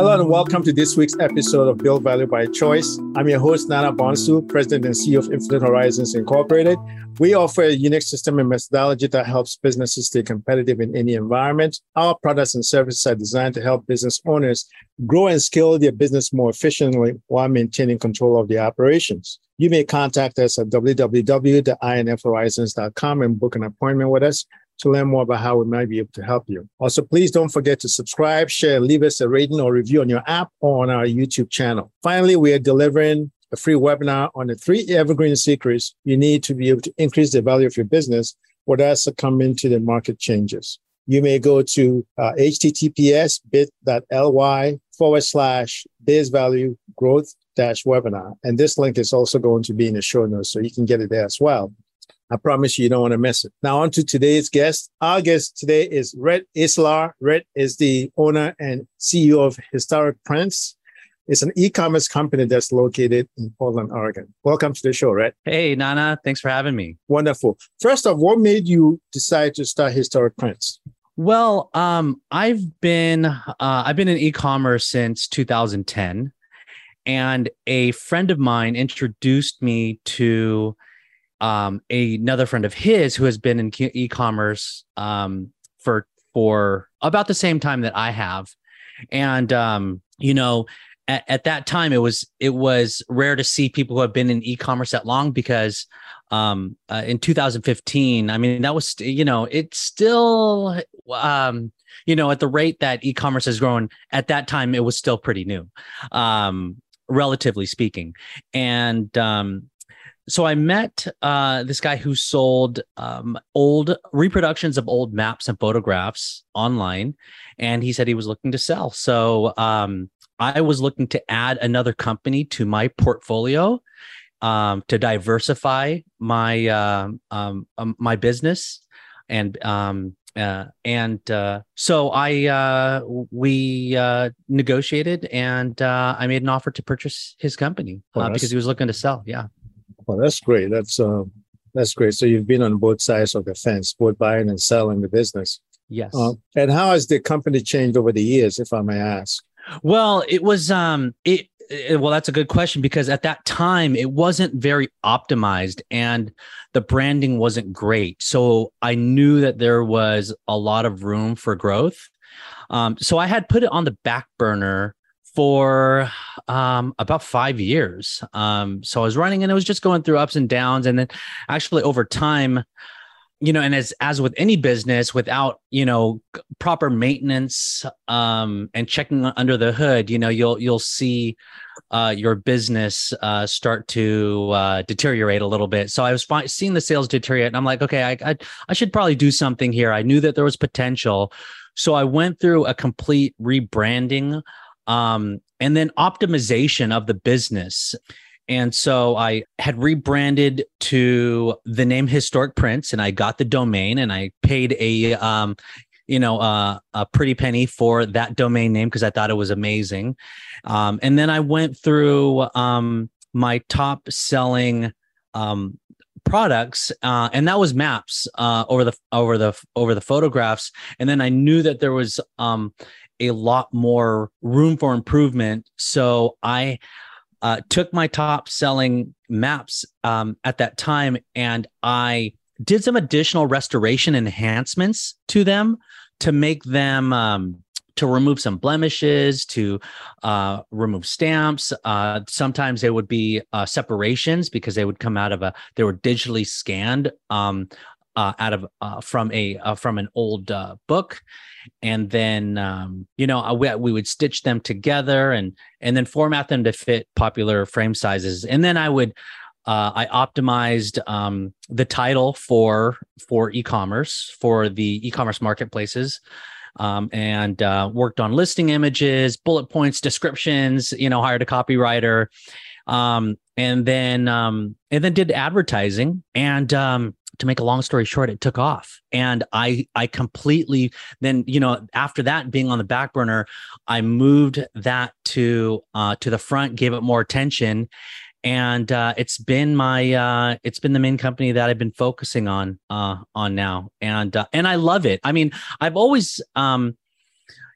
Hello and welcome to this week's episode of Build Value by Choice. I'm your host, Nana Bonsu, President and CEO of Infinite Horizons Incorporated. We offer a unique system and methodology that helps businesses stay competitive in any environment. Our products and services are designed to help business owners grow and scale their business more efficiently while maintaining control of the operations. You may contact us at www.infhorizons.com and book an appointment with us to learn more about how we might be able to help you. Also, please don't forget to subscribe, share, leave us a rating or review on your app or on our YouTube channel. Finally, we are delivering a free webinar on the three evergreen secrets you need to be able to increase the value of your business without succumbing to the market changes. You may go to uh, https bit.ly forward slash biz value growth dash webinar. And this link is also going to be in the show notes, so you can get it there as well. I promise you, you don't want to miss it. Now, on to today's guest. Our guest today is Rhett Acelar. Rhett is the owner and CEO of Historic Prints. It's an e-commerce company that's located in Portland, Oregon. Welcome to the show, Rhett. Hey, Nana. Thanks for having me. Wonderful. First off, what made you decide to start Historic Prints? Well, um, I've been uh, I've been in e-commerce since 2010, and a friend of mine introduced me to um, another friend of his who has been in e-commerce um, for for about the same time that I have, and um, you know, at, at, that time it was it was rare to see people who have been in e-commerce that long because um, uh, in 2015, I mean that was you know it's still um, you know at the rate that e-commerce has grown at that time it was still pretty new um, relatively speaking. And um, so I met uh, this guy who sold um, old reproductions of old maps and photographs online, and he said he was looking to sell. So um, I was looking to add another company to my portfolio um, to diversify my uh, um, um, my business, and um, uh, and uh, so I uh, we uh, negotiated, and uh, I made an offer to purchase his company because he was looking to sell. Yeah. Well, that's great. That's uh, that's great. So you've been on both sides of the fence, both buying and selling the business. Yes. Uh, and how has the company changed over the years, if I may ask? Well, it was um it, it well that's a good question because at that time it wasn't very optimized and the branding wasn't great. So I knew that there was a lot of room for growth. Um, so I had put it on the back burner for um, about five years. Um, so I was running and it was just going through ups and downs. And then actually over time, you know, and as as with any business, without you know proper maintenance um, and checking under the hood, you know, you'll you'll see uh, your business uh, start to uh, deteriorate a little bit. So I was fi- seeing the sales deteriorate, and I'm like, okay, I, I I should probably do something here. I knew that there was potential, so I went through a complete rebranding um, and then optimization of the business. And so I had rebranded to the name Historic Prints, and I got the domain, and I paid a um, you know uh, a pretty penny for that domain name because I thought it was amazing. Um, and then I went through um, my top selling um, products uh, and that was maps uh, over the over the over the photographs and then i knew that there was um, a lot more room for improvement. So I uh, took my top selling maps um, at that time and I did some additional restoration enhancements to them to make them um, to remove some blemishes, to uh, remove stamps. Uh, sometimes they would be uh, separations because they would come out of a they were digitally scanned um, uh, out of uh, from a uh, from an old uh, book, and then um, you know we, we would stitch them together and and then format them to fit popular frame sizes, and then I would uh, I optimized um, the title for for e-commerce for the e-commerce marketplaces. Um, and uh, worked on listing images, bullet points, descriptions. You know, hired a copywriter, um, and then um, and then did advertising. And um, to make a long story short, it took off. And I I completely then, you know, after that being on the back burner, I moved that to uh to the front, gave it more attention. And uh, it's been my uh, it's been the main company that I've been focusing on uh, on now, and uh, and I love it. I mean, I've always um,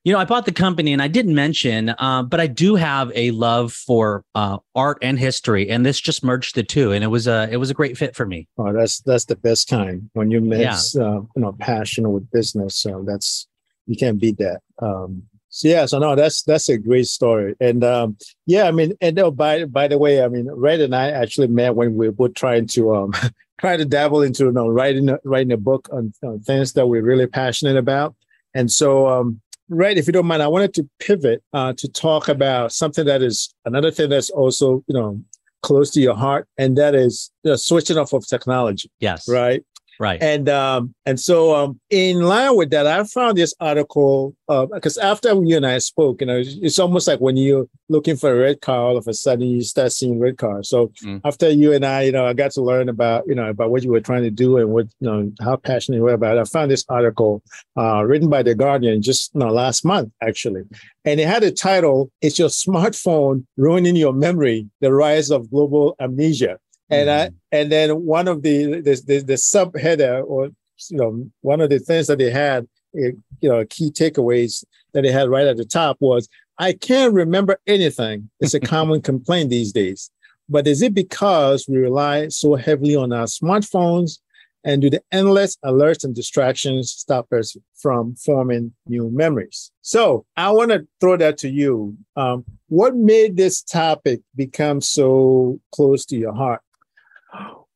You know, I bought the company and I didn't mention, uh, but I do have a love for uh, art and history, and this just merged the two, and it was a it was a great fit for me. Oh, that's that's the best kind when you mix, yeah. uh, you know, passion with business. So that's you can't beat that. Um, so yeah, so no, that's that's a great story, and um, yeah, I mean, and oh, by by the way, I mean, Rhett and I actually met when we were trying to um, try to dabble into you know writing writing a book on, on things that we're really passionate about, and so um, Right. If you don't mind, I wanted to pivot uh, to talk about something that is another thing that's also, you know, close to your heart, and that is you know, switching off of technology. Yes. Right. Right. And um, and so um, in line with that, I found this article because uh, after you and I spoke, you know, it's almost like when you're looking for a red car, all of a sudden you start seeing red cars. So mm. after you and I, you know, I got to learn about you know about what you were trying to do and what you know how passionate you were about it. I found this article uh, written by the Guardian just you know, last month actually, and it had a title: "It's your smartphone ruining your memory: The rise of global amnesia." And mm-hmm. I and then one of the the, the, the subheader or you know one of the things that they had eh, you know key takeaways that they had right at the top was I can't remember anything. It's a common complaint these days. But is it because we rely so heavily on our smartphones and do the endless alerts and distractions stop us from forming new memories? So I want to throw that to you. Um, what made this topic become so close to your heart?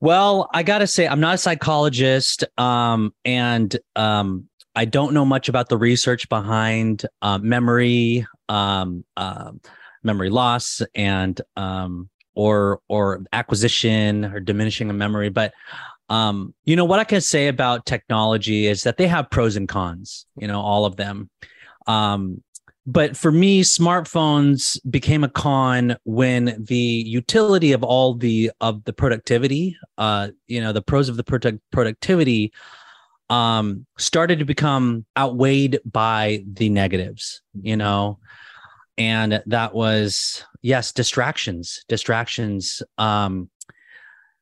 Well, I got to say, I'm not a psychologist, um, and um, I don't know much about the research behind uh, memory, um, uh, memory loss, and um, or or acquisition or diminishing of memory. But um, you know what I can say about technology is that they have pros and cons. You know, all of them. Um, but for me smartphones became a con when the utility of all the of the productivity uh you know the pros of the product productivity um started to become outweighed by the negatives you know? And that was yes distractions distractions um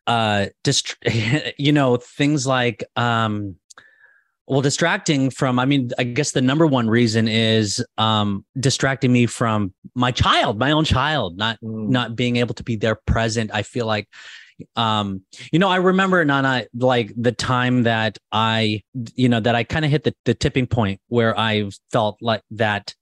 uh dist- you know things like um well, distracting from, I mean, I guess the number one reason is um, distracting me from my child, my own child, not mm. not being able to be there present. I feel like, um, you know, I remember Nana, like the time that I, you know, that I kind of hit the, the tipping point where I felt like that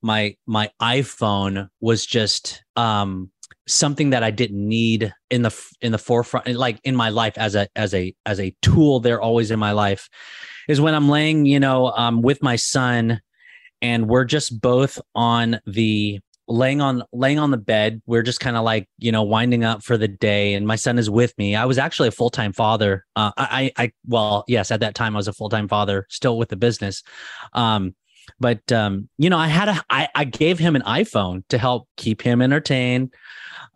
my my iPhone was just um something that I didn't need in the in the forefront, like in my life as a as a as a tool. They're always in my life is when I'm laying, you know, um, with my son, and we're just both on the laying on laying on the bed. We're just kind of like you know winding up for the day, and my son is with me. I was actually a full time father. Uh, I, I well, yes, at that time I was a full time father, still with the business. Um, but um, you know, I had a I, I gave him an iPhone to help keep him entertained.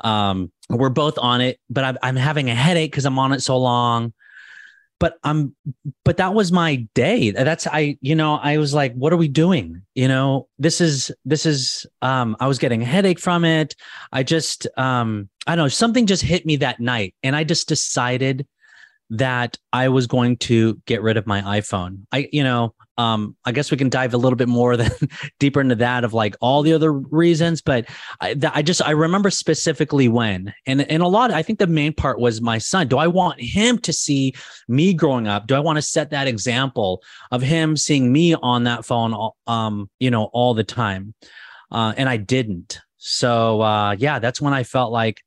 Um, we're both on it, but I'm, I'm having a headache because I'm on it so long but I'm but that was my day. That's I you know, I was like what are we doing? You know, this is this is um I was getting a headache from it. I just um I don't know, something just hit me that night and I just decided that I was going to get rid of my iPhone. I you know, um, I guess we can dive a little bit more than deeper into that of like all the other reasons, but I, I just I remember specifically when, and and a lot. I think the main part was my son. Do I want him to see me growing up? Do I want to set that example of him seeing me on that phone, um, you know, all the time? Uh, and I didn't. So uh, yeah, that's when I felt like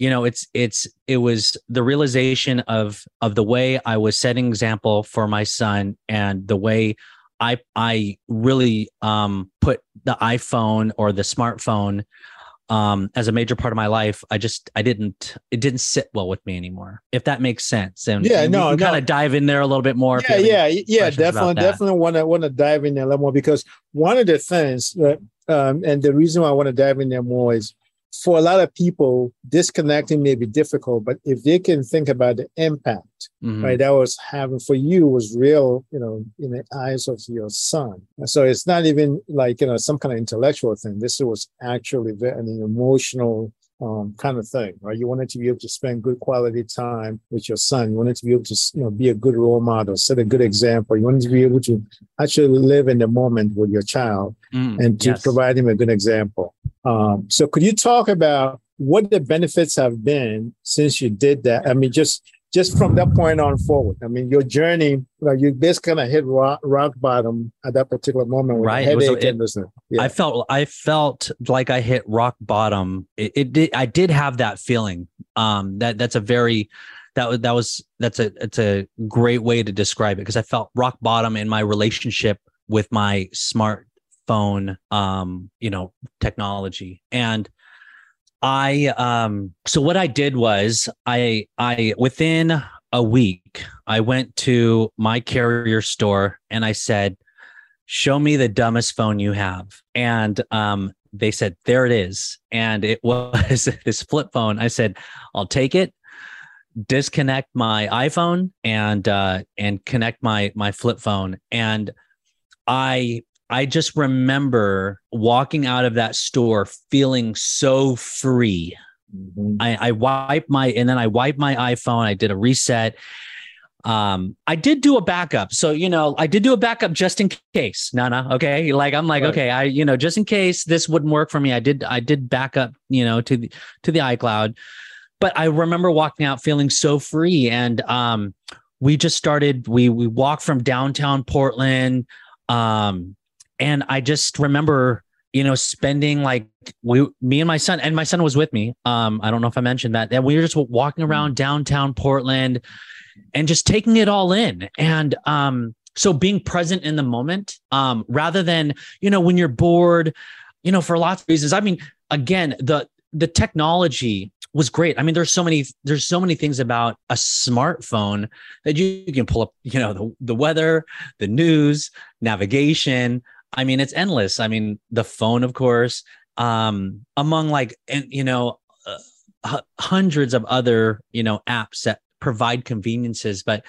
you know it's it's it was the realization of of the way i was setting example for my son and the way i i really um put the iphone or the smartphone um as a major part of my life. I just i didn't it didn't sit well with me anymore if that makes sense. And yeah no, no. kind of dive in there a little bit more yeah yeah yeah definitely definitely want to want to dive in there a little more because one of the things that um and the reason why i want to dive in there more is for a lot of people, disconnecting may be difficult, but if they can think about the impact, mm-hmm. right, that was having for you was real, you know, in the eyes of your son. So it's not even like, you know, some kind of intellectual thing. This was actually an emotional um, kind of thing, right? You wanted to be able to spend good quality time with your son. You wanted to be able to, you know, be a good role model, set a good example. You wanted to be able to actually live in the moment with your child mm, and to yes. provide him a good example. Um, so, could you talk about what the benefits have been since you did that? I mean, just just from that point on forward. I mean, your journey, you, know, you basically kind of hit rock, rock bottom at that particular moment. right. It was, it, yeah. I felt, I felt like I hit rock bottom. It, it, did, I did have that feeling. Um, that that's a very, that was, that was, that's a, it's a great way to describe it because I felt rock bottom in my relationship with my smartphone, um, you know, technology. And, I um so what I did was I I within a week I went to my carrier store and I said show me the dumbest phone you have and um they said there it is and it was this flip phone I said I'll take it disconnect my iPhone and uh and connect my my flip phone and I I just remember walking out of that store feeling so free. Mm-hmm. I, I wiped my and then I wiped my iPhone. I did a reset. Um, I did do a backup. So, you know, I did do a backup just in case. No, no. Okay. Like I'm like, right. okay, I, you know, just in case this wouldn't work for me, I did, I did backup, you know, to the to the iCloud. But I remember walking out feeling so free. And um, we just started, we we walked from downtown Portland. Um, and I just remember, you know, spending like we, me and my son, and my son was with me. Um, I don't know if I mentioned that. And we were just walking mm-hmm. around downtown Portland and just taking it all in. And um, so being present in the moment, um, rather than, you know, when you're bored, you know, for lots of reasons. I mean, again, the the technology was great. I mean, there's so many there's so many things about a smartphone that you, you can pull up, you know, the, the weather, the news, navigation, I mean, it's endless. I mean, the phone, of course, um, among like, and you know, uh, hundreds of other, you know, apps that provide conveniences. But,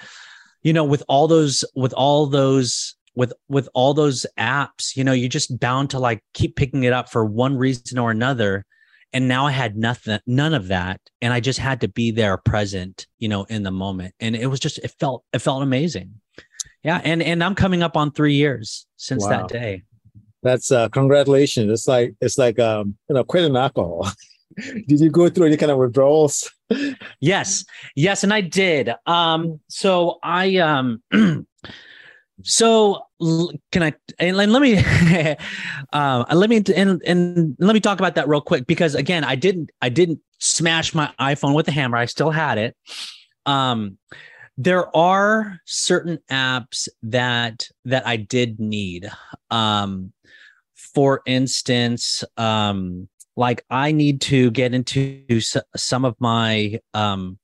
you know, with all those, with all those, with with all those apps, you know, you're just bound to like keep picking it up for one reason or another. And now I had nothing, none of that, and I just had to be there, present, you know, in the moment. And it was just, it felt, it felt amazing. Yeah, and and I'm coming up on three years since wow. that day. That's uh congratulations. It's like it's like um you know quitting alcohol. did you go through any kind of withdrawals? yes, yes, and I did. Um, so I um. so can I and let me uh, let me and and let me talk about that real quick because again I didn't I didn't smash my iPhone with a hammer I still had it um there are certain apps that that I did need. Um, for instance, um, like I need to get into some of my, um,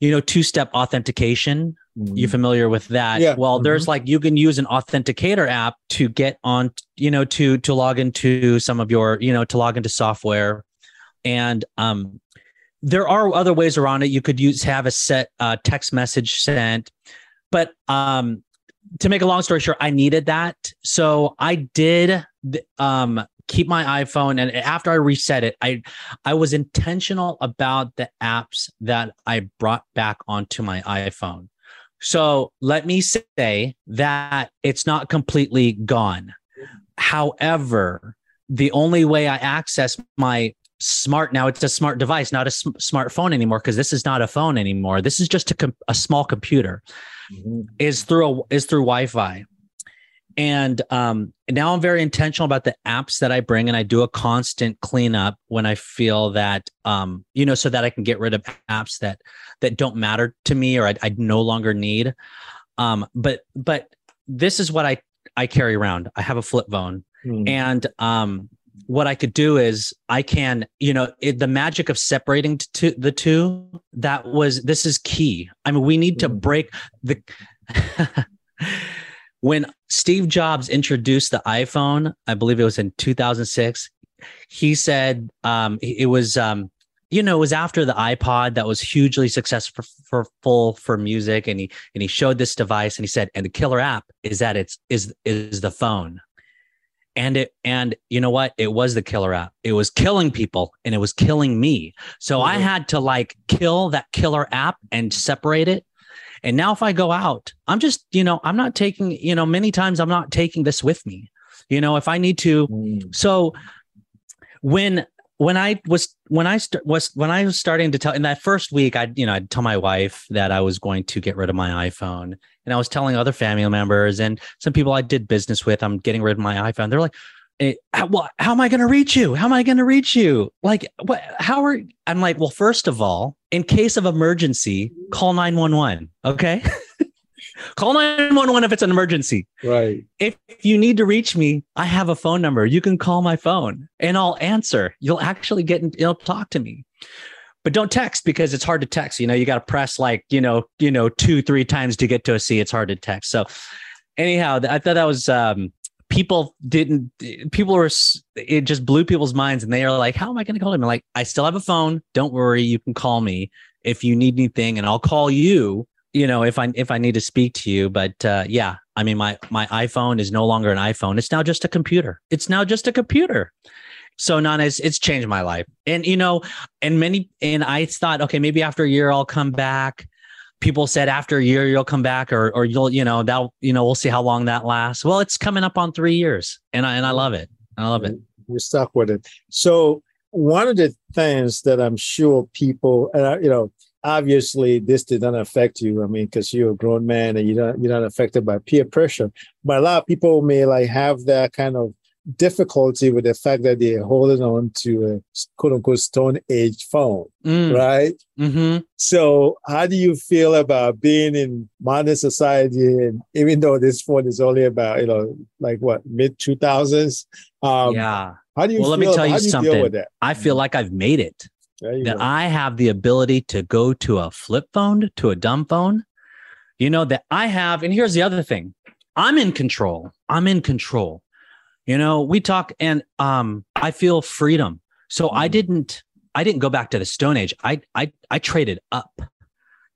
you know, two-step authentication. Mm-hmm. You familiar with that? Yeah. Well, mm-hmm. there's like you can use an authenticator app to get on, you know, to to log into some of your, you know, to log into software, and um, there are other ways around it. You could use have a set uh, text message sent, but um, to make a long story short, I needed that, so I did um, keep my iPhone. And after I reset it, I I was intentional about the apps that I brought back onto my iPhone. So let me say that it's not completely gone. However, the only way I access my smart now it's a smart device not a sm- smartphone anymore because this is not a phone anymore this is just a, com- a small computer mm-hmm. is through a, is through wi-fi and um, now i'm very intentional about the apps that i bring and i do a constant cleanup when i feel that um, you know so that i can get rid of apps that that don't matter to me or i, I no longer need um, but but this is what i i carry around i have a flip phone mm-hmm. and um what I could do is I can, you know, it, the magic of separating to the two, that was, this is key. I mean, we need to mm. break the, when Steve Jobs introduced the iPhone, I believe it was in 2006, he said um, it was, um, you know, it was after the iPod that was hugely successful for, for, for music, and he and he showed this device, and he said, and the killer app is that it's is is the phone. And it and you know what? It was the killer app. It was killing people and it was killing me. So mm-hmm. i had to like kill that killer app and separate it and now if i go out i'm just you know i'm not taking you know many times i'm not taking this with me you know if i need to mm. so when when I was when I st- was when I was starting to tell in that first week, I you know I'd tell my wife that I was going to get rid of my iPhone, and I was telling other family members and some people I did business with, I'm getting rid of my iPhone. They're like, hey, how, what, how am I going to reach you? How am I going to reach you? Like, what? How are? I'm like, well, first of all, in case of emergency, call nine one one. Okay. Call 911 if it's an emergency. Right. If you need to reach me, I have a phone number. You can call my phone and I'll answer. You'll actually get, you'll talk to me. But don't text because it's hard to text. You know, you got to press like, you know, you know, two, three times to get to a C. It's hard to text. So anyhow, I thought that was um people didn't people were it just blew people's minds and they are like, How am I gonna call him? I'm like, I still have a phone. Don't worry, you can call me if you need anything and I'll call you you know if i if i need to speak to you. But uh, yeah i mean my my iphone is no longer an iphone. It's now just a computer. It's now just a computer. So nana it's, it's changed my life. And you know and many and i thought okay maybe after a year i'll come back people said after a year you'll come back or or you'll you know that you know we'll see how long that lasts well it's coming up on three years and i and i love it i love it you're stuck with it so one of the things that i'm sure people uh, you know obviously this did not affect you. I mean, because you're a grown man and you're not you're not affected by peer pressure. But a lot of people may like have that kind of difficulty with the fact that they're holding on to a quote unquote stone age phone, mm. right? Mm-hmm. So, how do you feel about being in modern society? And even though this phone is only about, you know, like what, mid 2000s? Um, yeah. How do you well, let me tell you, you something. I feel like I've made it that go. I have the ability to go to a flip phone, to a dumb phone, you know, that I have. And here's the other thing I'm in control. I'm in control. You know, we talk and um, I feel freedom. So mm-hmm. I didn't, I didn't go back to the Stone Age. I, I, I traded up,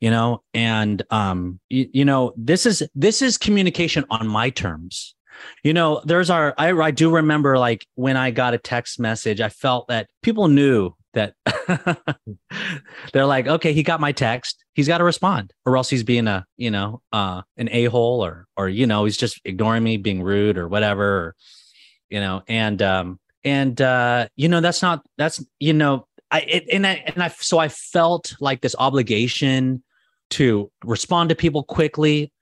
you know, and um, you, you know, this is this is communication on my terms. You know, there's our I, I do remember like when I got a text message, I felt that people knew that they're like, okay, he got my text. He's got to respond, or else he's being a, you know, uh, an a hole, or or you know, he's just ignoring me, being rude, or whatever, or, you know, and um, and uh, you know, that's not that's you know, I it, and I and I so I felt like this obligation to respond to people quickly,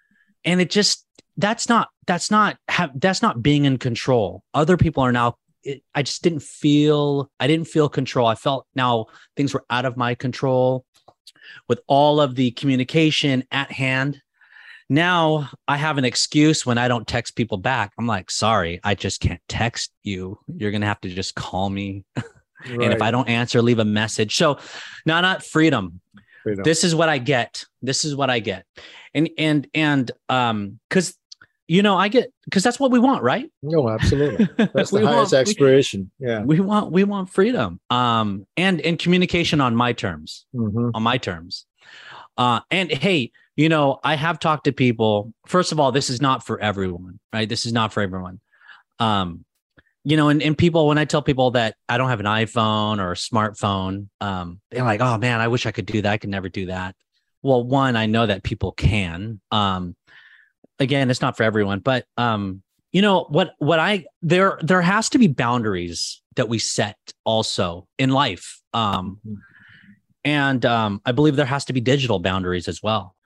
and it just that's not that's not that's not being in control. Other people are now it, I just didn't feel I didn't feel control. I felt now things were out of my control with all of the communication at hand. Now I have an excuse when I don't text people back. I'm like, sorry, I just can't text you. You're gonna have to just call me. Right. and if I don't answer, leave a message. So now not freedom. freedom. This is what I get. This is what I get. And and and um because you know, I get because that's what we want, right? No, absolutely. That's the highest want, aspiration. We, yeah. We want we want freedom. Um and and communication on my terms. Mm-hmm. On my terms. Uh and hey, you know, I have talked to people. First of all, this is not for everyone, right? This is not for everyone. Um, you know, and, and people, when I tell people that I don't have an iPhone or a smartphone, um, they're like, oh man, I wish I could do that. I could never do that. Well, one, I know that people can. Um, again, it's not for everyone, but um, you know what what I there there has to be boundaries that we set also in life. Um and um I believe there has to be digital boundaries as well.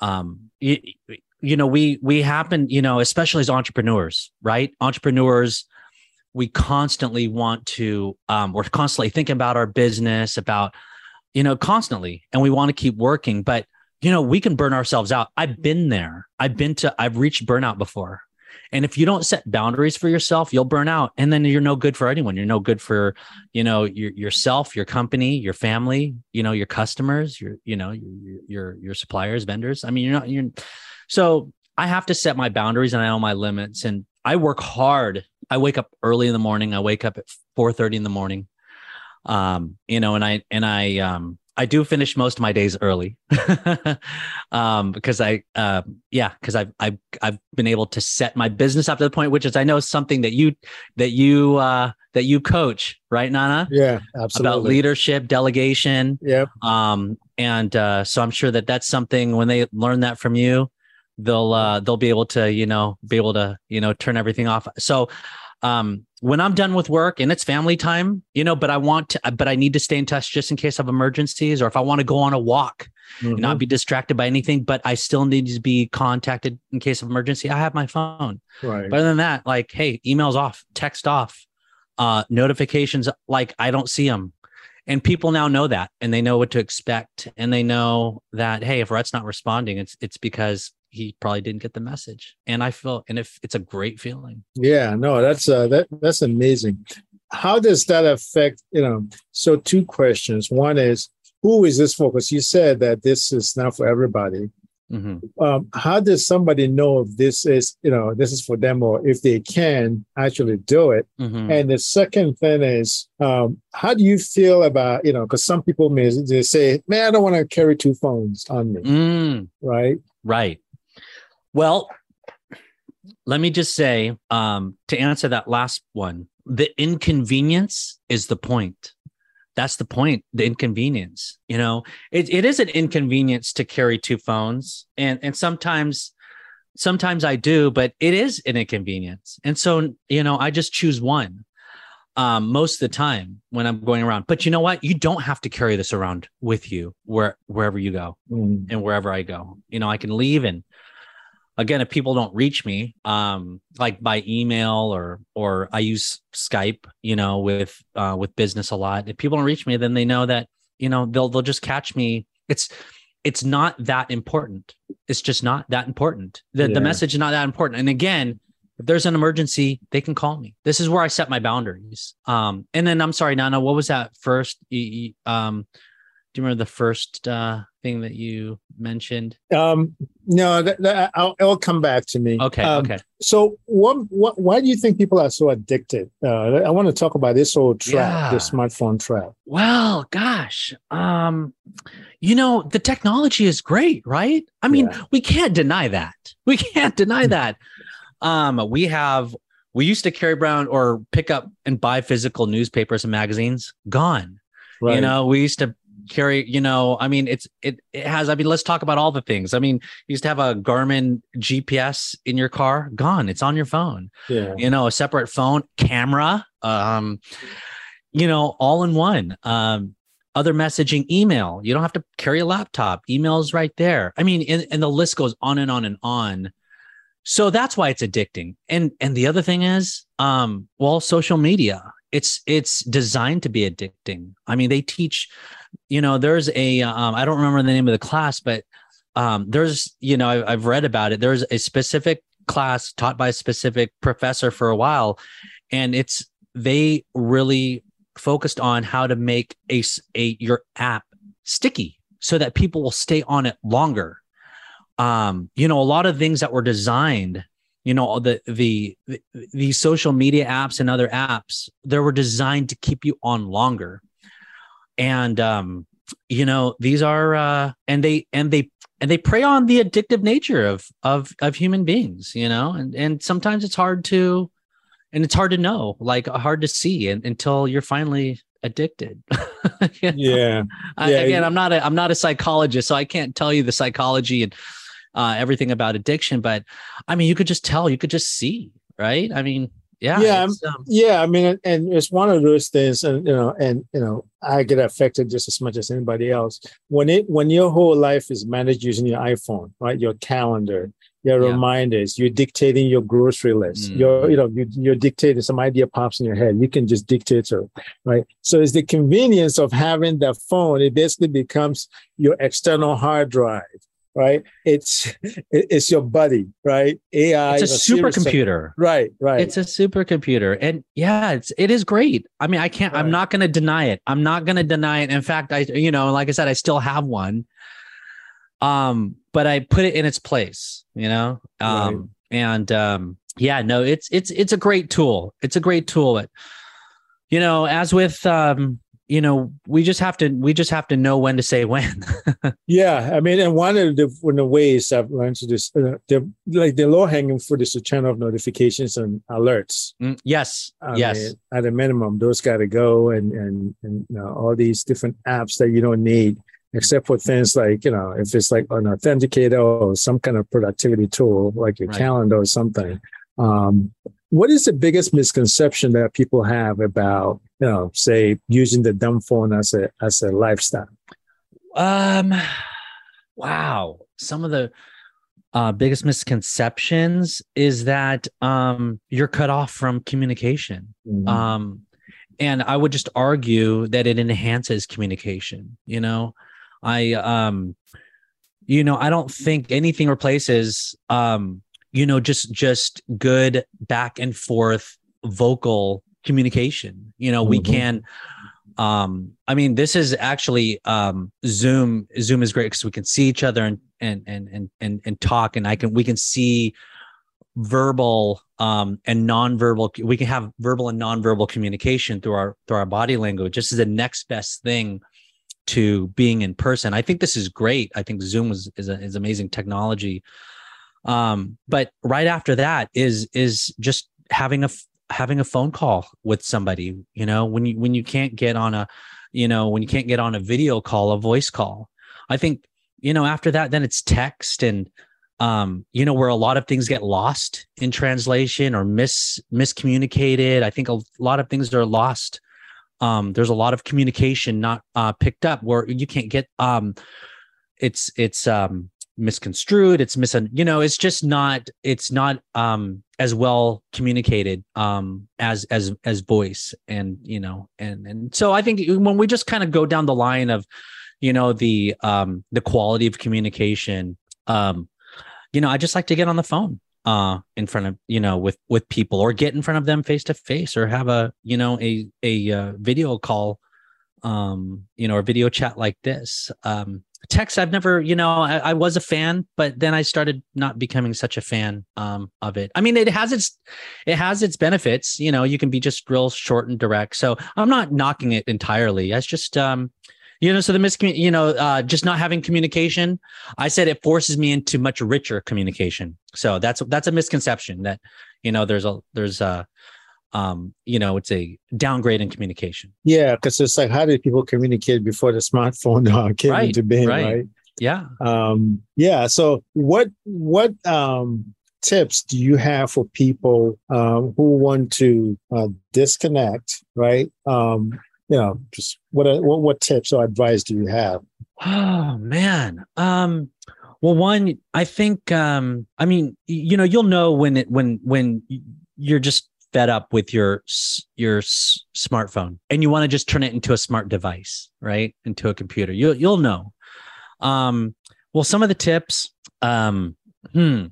Um you, know, we we happen, you know, especially as entrepreneurs, right? Entrepreneurs we constantly want to um we're constantly thinking about our business about you know constantly and we want to keep working but you know, we can burn ourselves out. I've been there. I've been to, I've reached burnout before. And if you don't set boundaries for yourself, you'll burn out. And then you're no good for anyone. You're no good for, you know, your, yourself, your company, your family, you know, your customers, your, you know, your, your, your suppliers, vendors. I mean, you're not, you're, so I have to set my boundaries and I know my limits and I work hard. I wake up early in the morning. I wake up at 4 30 in the morning um you know and i and i um I do finish most of my days early, um, because I, uh, yeah, because I've I've I've been able to set my business up to the point, which is I know something that you that you uh, that you coach, right, Nana? Yeah, absolutely. About leadership, delegation. Yep. Um, and uh, so I'm sure that that's something when they learn that from you, they'll uh, they'll be able to you know be able to you know turn everything off. So um, when I'm done with work and it's family time, you know, but I want to, but I need to stay in touch just in case of emergencies or if I want to go on a walk mm-hmm. and not be distracted by anything, but I still need to be contacted in case of emergency. I have my phone. Right. But other than that, like, hey, emails off, text off, uh, notifications, like I don't see them. And people now know that and they know what to expect. And they know that, hey, if Rhett's not responding, it's it's because he probably didn't get the message. And i feel and if it's a great feeling. Yeah no that's uh that that's amazing. How does that affect you know so two questions. One is who is this for? Because you said that this is not for everybody. Mm-hmm. um, how does somebody know if this is you know this is for them or if they can actually do it? Mm-hmm. and the second thing is um, how do you feel about you know because some people may they say man i don't want to carry two phones on me. Mm. right? Right well, let me just say um, to answer that last one, the inconvenience is the point. That's the point, the inconvenience. You know, it, it is an inconvenience to carry two phones. And and sometimes sometimes I do, but it is an inconvenience. And so, you know, I just choose one um, most of the time when I'm going around. But you know what? You don't have to carry this around with you where wherever you go mm. and wherever I go. You know, I can leave and again if people don't reach me um like by email or or i use skype you know with uh with business a lot. If people don't reach me then they know that you know they'll they'll just catch me. It's it's not that important. It's just not that important. The, yeah. the message is not that important. And again if there's an emergency they can call me. This is where i set my boundaries. Um and then i'm sorry nana what was that first um do you remember the first uh, thing that you mentioned? Um, no, that, that, I'll, it'll come back to me. Okay. Um, okay. So, what, what, why do you think people are so addicted? Uh, I want to talk about this old trap, yeah. the smartphone trap. Well, gosh, um, you know, the technology is great, right? I mean, yeah. we can't deny that. We can't deny that. Um, we have we used to carry around or pick up and buy physical newspapers and magazines. Gone. Right. You know, we used to carry you know i mean it's it, it has i mean let's talk about all the things. I mean you used to have a garmin gps in your car gone. It's on your phone. Yeah. You know a separate phone camera um you know all in one. Um other messaging email. You don't have to carry a laptop. Emails right there. I mean and, and the list goes on and on and on. So that's why it's addicting. And and the other thing is um well social media it's it's designed to be addicting. I mean they teach you know there's a um, I don't remember the name of the class but um, there's you know I, i've read about it. There's a specific class taught by a specific professor for a while and it's they really focused on how to make a, a your app sticky so that people will stay on it longer. Um you know a lot of things that were designed you know the the the social media apps and other apps they were designed to keep you on longer and um you know these are uh and they and they and they prey on the addictive nature of of of human beings you know and and sometimes it's hard to and it's hard to know like hard to see and, until you're finally addicted you know? yeah. I, yeah again i'm not a i'm not a psychologist so i can't tell you the psychology and uh, everything about addiction but i mean you could just tell you could just see right i mean yeah yeah um, yeah i mean and it's one of those things and you know and you know i get affected just as much as anybody else when it when your whole life is managed using your iphone right your calendar your yeah. reminders you're dictating your grocery list mm. you're you know you, you're dictating some idea pops in your head you can just dictate to right so it's the convenience of having that phone it basically becomes your external hard drive right? It's it's your buddy, right? AI. It's a supercomputer. Right, right. It's a supercomputer, and yeah, it's it is great. I mean, I can't. Right. I'm not going to deny it. I'm not going to deny it. In fact, I you know, like I said, I still have one. Um, but I put it in its place. You know, um, right. and um, yeah, no, it's it's it's a great tool. It's a great tool. It, you know, as with um you know, we just have to we just have to know when to say when. yeah, I mean, and one of the, one of the ways I've learned to this, uh, the like the low hanging fruit is to turn off notifications and alerts. Mm, yes, I yes. mean, at a minimum, those got to go, and and and you know, all these different apps that you don't need, except for things like you know, if it's like an authenticator or some kind of productivity tool like your Right. calendar or something. Um, what is the biggest misconception that people have about you know, say using the dumb phone as a as a lifestyle? Um, wow. Some of the uh, biggest misconceptions is that um, you're cut off from communication. Mhm. Um, and I would just argue that it enhances communication. You know, I um, you know, I don't think anything replaces um, you know, just just good back and forth vocal communication. You know, we Mhm. can um i mean this is actually um zoom zoom is great because we can see each other and and and and and, and talk and i can we can see verbal um and nonverbal we can have verbal and nonverbal communication through our through our body language this is the next best thing to being in person i think this is great i think zoom is is, a, is amazing technology um but right after that is is just having a having a phone call with somebody you know when you when you can't get on a you know when you can't get on a video call a voice call. I think you know after that then it's text and um you know where a lot of things get lost in translation or mis miscommunicated. I think a lot of things are lost. Um there's a lot of communication not uh picked up where you can't get um it's it's um misconstrued it's mis you know it's just not it's not um as well communicated um as as as voice and you know and and so i think when we just kind of go down the line of you know the um the quality of communication um you know i just like to get on the phone uh in front of you know with with people or get in front of them face to face or have a you know a a uh, video call um you know or video chat like this um text i've never you know I, I was a fan but then i started not becoming such a fan um of it. I mean it has its it has its benefits you know you can be just real short and direct. So i'm not knocking it entirely. It's just um you know so the miscommun you know uh just not having communication i said it forces me into much richer communication. So that's that's a misconception that you know there's a there's a um you know it's a downgrade in communication Yeah, because it's like how did people communicate before the smartphone uh, came Right, into being, right. right? yeah Um, yeah. So what what um, tips do you have for people um, who want to uh, disconnect? Right. Um, you know, just what what what tips or advice do you have? Oh man. Um well one I think um I mean you know you'll know when it when when you're just fed up with your your s- smartphone and you want to just turn it into a smart device, right? Into a computer. You you'll know. Um well some of the tips um hmm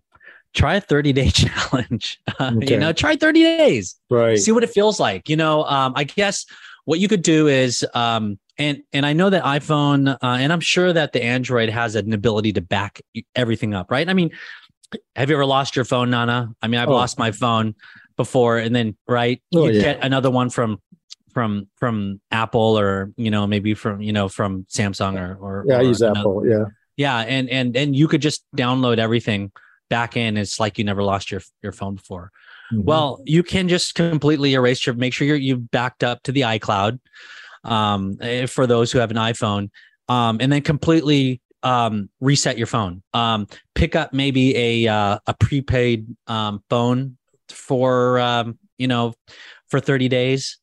try a 30 day challenge. Uh, Okay. You know, try 30 days Right. see what it feels like you know um i guess what you could do is um and and i know that iphone uh, and i'm sure that the android has an ability to back everything up right i mean have you ever lost your phone nana i mean i've Oh. lost my phone before and then right Oh, you yeah. get another one from from from apple or you know maybe from you know from samsung or or yeah, I use another- Apple. Yeah. yeah and and and you could just download everything back in it's like you never lost your your phone before Mhm. well, you can just completely erase your. Make sure you're you've backed up to the iCloud, um, eh, for those who have an iPhone, um, and then completely um reset your phone. Um, pick up maybe a uh, a prepaid um phone for um you know for thirty days,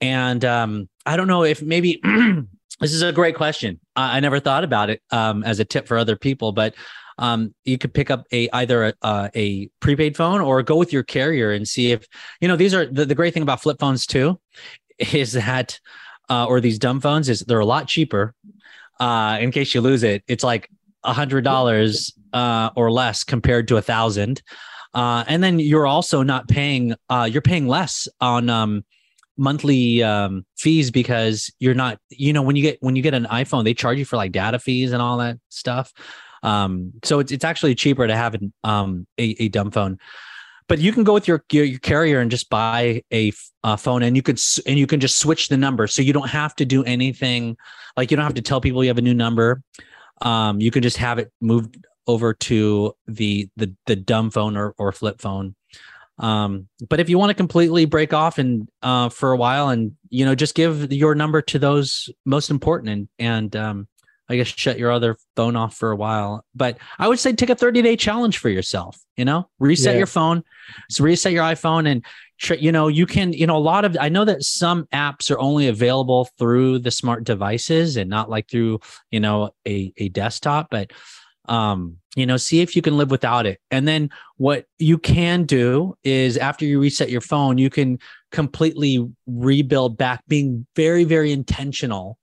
and um I don't know if maybe. This is a great question. I, I never thought about it um, as a tip for other people, but um, you could pick up a either a, uh, a prepaid phone or go with your carrier and see if you know these are the, the great thing about flip phones too is that uh, or these dumb phones is they're a lot cheaper uh, in case you lose it it's like a hundred dollars uh, or less compared to a thousand uh, and then you're also not paying uh, you're paying less on um, monthly um, fees because you're not you know when you get when you get an iphone they charge you for like data fees and all that stuff. Um, so it's it's actually cheaper to have an, um, a a dumb phone. but you can go with your, your, your carrier and just buy a uh, phone and you could and you can just switch the number. So you don't have to do anything like you don't have to tell people you have a new number. Um, you can just have it moved over to the the the dumb phone or, or flip phone um, but if you want to completely break off and uh, for a while and you know just give your number to those most important and and um, I guess shut your other phone off for a while. But I would say take a 30 day challenge for yourself, you know, reset yeah. your phone, so reset your iPhone and you know, you can, you know, a lot of I know that some apps are only available through the smart devices and not like through, you know, a, a desktop, but um, you know, see if you can live without it. And then what you can do is after you reset your phone, you can completely rebuild back, being very, very intentional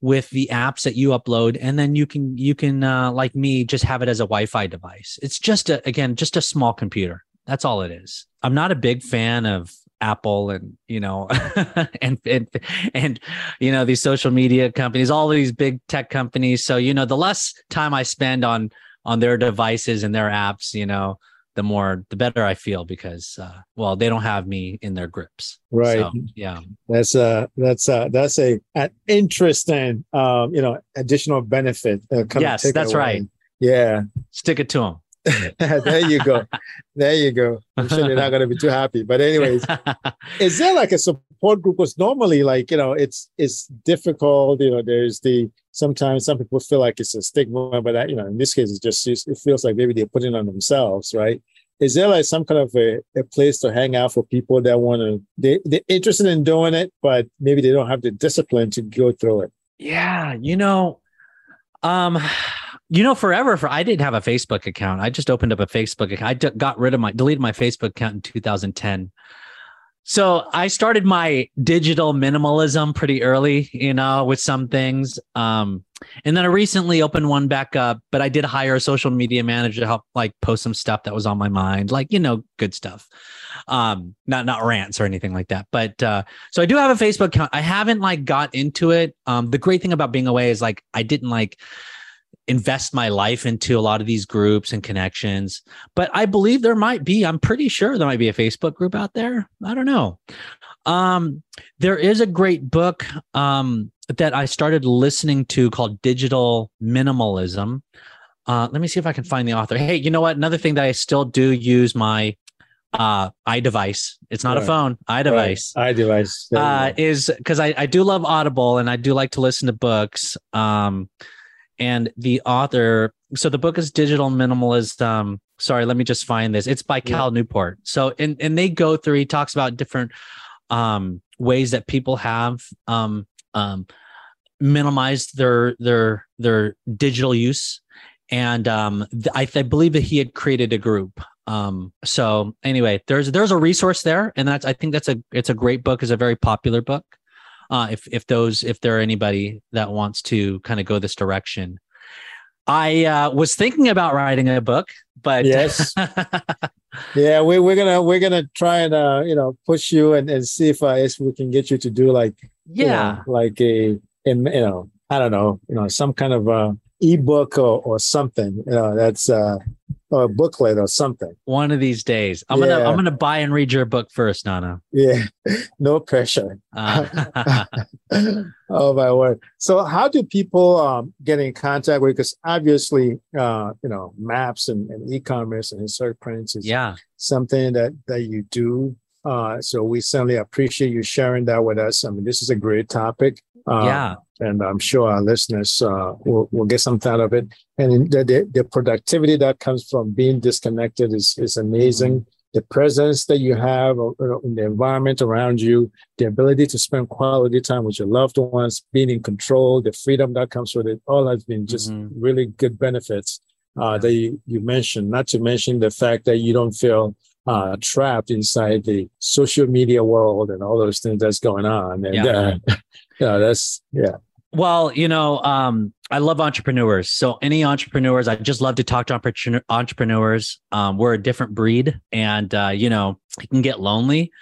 with the apps that you upload. And then you can you can uh, like me just have it as a wi-fi device. It's just a again just a small computer. That's all it is. I'm not a big fan of apple and you know and, and and you know these social media companies all these big tech companies so you know the less time i spend on on their devices and their apps you know the more the better I feel because uh, well they don't have me in their grips. Right. So, yeah. That's uh that's uh that's a an interesting um you know additional benefit. Uh, yes, that's right. Yeah. Stick it to them. there you go. There you go. I'm sure you're not going to be too happy. But anyways, is there like a support group? Because normally, like you know, it's it's difficult. You know, there's the sometimes some people feel like it's a stigma, but that, you know, in this case, it's just it feels like maybe they're putting on themselves, right? Is there like some kind of a, a place to hang out for people that want to they they're interested in doing it, but maybe they don't have the discipline to go through it? Yeah, you know, um, you know, forever for I didn't have a Facebook account. I just opened up a Facebook account. I d- got rid of my deleted my Facebook account in 2010 so I started my digital minimalism pretty early, you know, with some things. Um, and then I recently opened one back up, but I did hire a social media manager to help like post some stuff that was on my mind, like, you know, good stuff. Um, not not rants or anything like that. But uh, so I do have a Facebook account. I haven't like got into it. Um, the great thing about being away is like I didn't like invest my life into a lot of these groups and connections. But I believe there might be, I'm pretty sure there might be a Facebook group out there. I don't know. Um, there is a great book um, that I started listening to called Digital Minimalism. Uh, let me see if I can find the author. Hey, you know what? Another thing that I still do use my uh iDevice. It's not right. a phone, iDevice. Right. iDevice. Uh, is because I, I do love Audible and I do like to listen to books. Um, and the author so the book is digital minimalism. Sorry let me just find this. It's by cal yeah. newport. So and and they go through he talks about different um ways that people have um um minimized their their their digital use. And um I, I believe that he had created a group. Um so anyway there's there's a resource there. And that's i think that's a it's a great book. Is a very popular book uh, if if those if there are anybody that wants to kind of go this direction. I uh, was thinking about writing a book, but yes, yeah, we, we're gonna we're gonna try and uh, you know push you and, and see if uh, if we can get you to do like yeah you know, like a in you know I don't know you know some kind of uh ebook or, or something you know that's uh a booklet or something. One of these days, I'm yeah. gonna I'm gonna buy and read your book first, Nana. Yeah, no pressure. Uh. oh my word! So, how do people um, get in contact with? Because obviously, uh, you know, maps and, and e-commerce and insert prints is yeah something that that you do. Uh, so we certainly appreciate you sharing that with us. I mean, this is a great topic. Uh, yeah and I'm sure our listeners uh, will, will get something out of it. And the, the, the, productivity that comes from being disconnected is, is amazing. Mm-hmm. The presence that you have in the environment around you, the ability to spend quality time with your loved ones, being in control, the freedom that comes with it, all has been just mm-hmm. really good benefits uh, that you, you mentioned, not to mention the fact that you don't feel uh, trapped inside the social media world and all those things that's going on. And yeah, uh, yeah that's yeah. Well, you know, um, I love entrepreneurs. So any entrepreneurs, I just love to talk to entrepreneurs. Um, we're a different breed, and uh, you know, it can get lonely.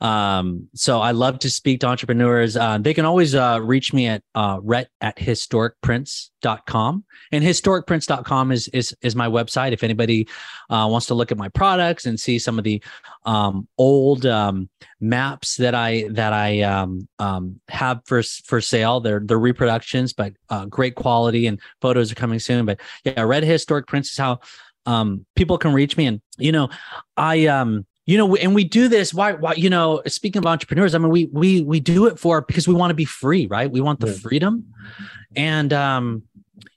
Um, so I love to speak to entrepreneurs. Uh, they can always uh, reach me at uh, rhett at historicprints.com. And historicprints.com is, is, is my website. If anybody uh, wants to look at my products and see some of the um, old um, maps that I that I um, um, have for for sale, they're they're reproductions, but uh, great quality and photos are coming soon. But yeah, Rhett Historic Prints is how um, people can reach me. And you know, I um, you know, and we do this. Why? Why? You know, speaking of entrepreneurs, I mean, we we we do it for because we want to be free, right? We want the yeah. freedom, and um,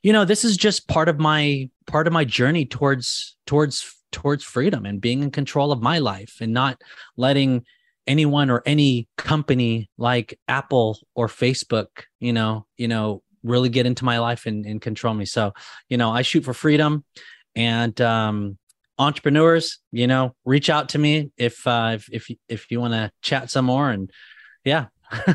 you know, this is just part of my part of my journey towards towards towards freedom and being in control of my life and not letting anyone or any company like Apple or Facebook, you know, you know, really get into my life and, and control me. So, you know, I shoot for freedom and um entrepreneurs, you know, reach out to me if uh, if if, if you want to chat some more. And yeah,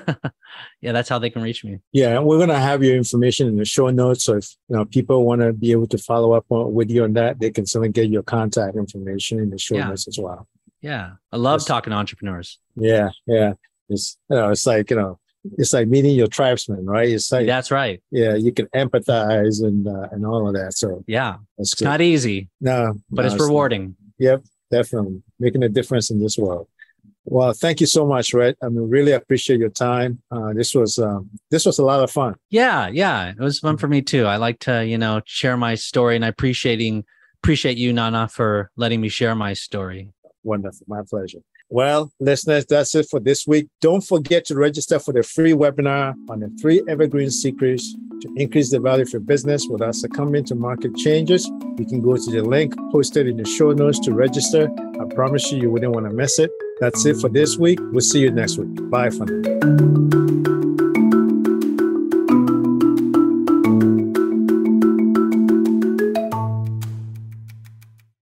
yeah, that's how they can reach me. Yeah, we're gonna have your information in the show notes. So if you know people want to be able to follow up on, with you on that, they can certainly get your contact information in the show yeah. notes as well. Yeah, I love talking to entrepreneurs. Yeah, yeah. It's you know, it's like you know, it's like meeting your tribesmen, right? It's like that's right. Yeah, you can empathize and uh, and all of that. So yeah, it's good. not easy. No, but no, it's, rewarding. yep, definitely making a difference in this world. Well, thank you so much, Rhett. I mean, really appreciate your time. Uh, this was um, this was a lot of fun. Yeah, yeah, it was fun for me too. I like to you know share my story, and I appreciating appreciate you, Nana, for letting me share my story. Wonderful, my pleasure. Well, listeners, that's it for this week. Don't forget to register for the free webinar on the three evergreen secrets to increase the value of your business without succumbing to market changes. You can go to the link posted in the show notes to register. I promise you, you wouldn't want to miss it. That's it for this week. We'll see you next week. Bye for now.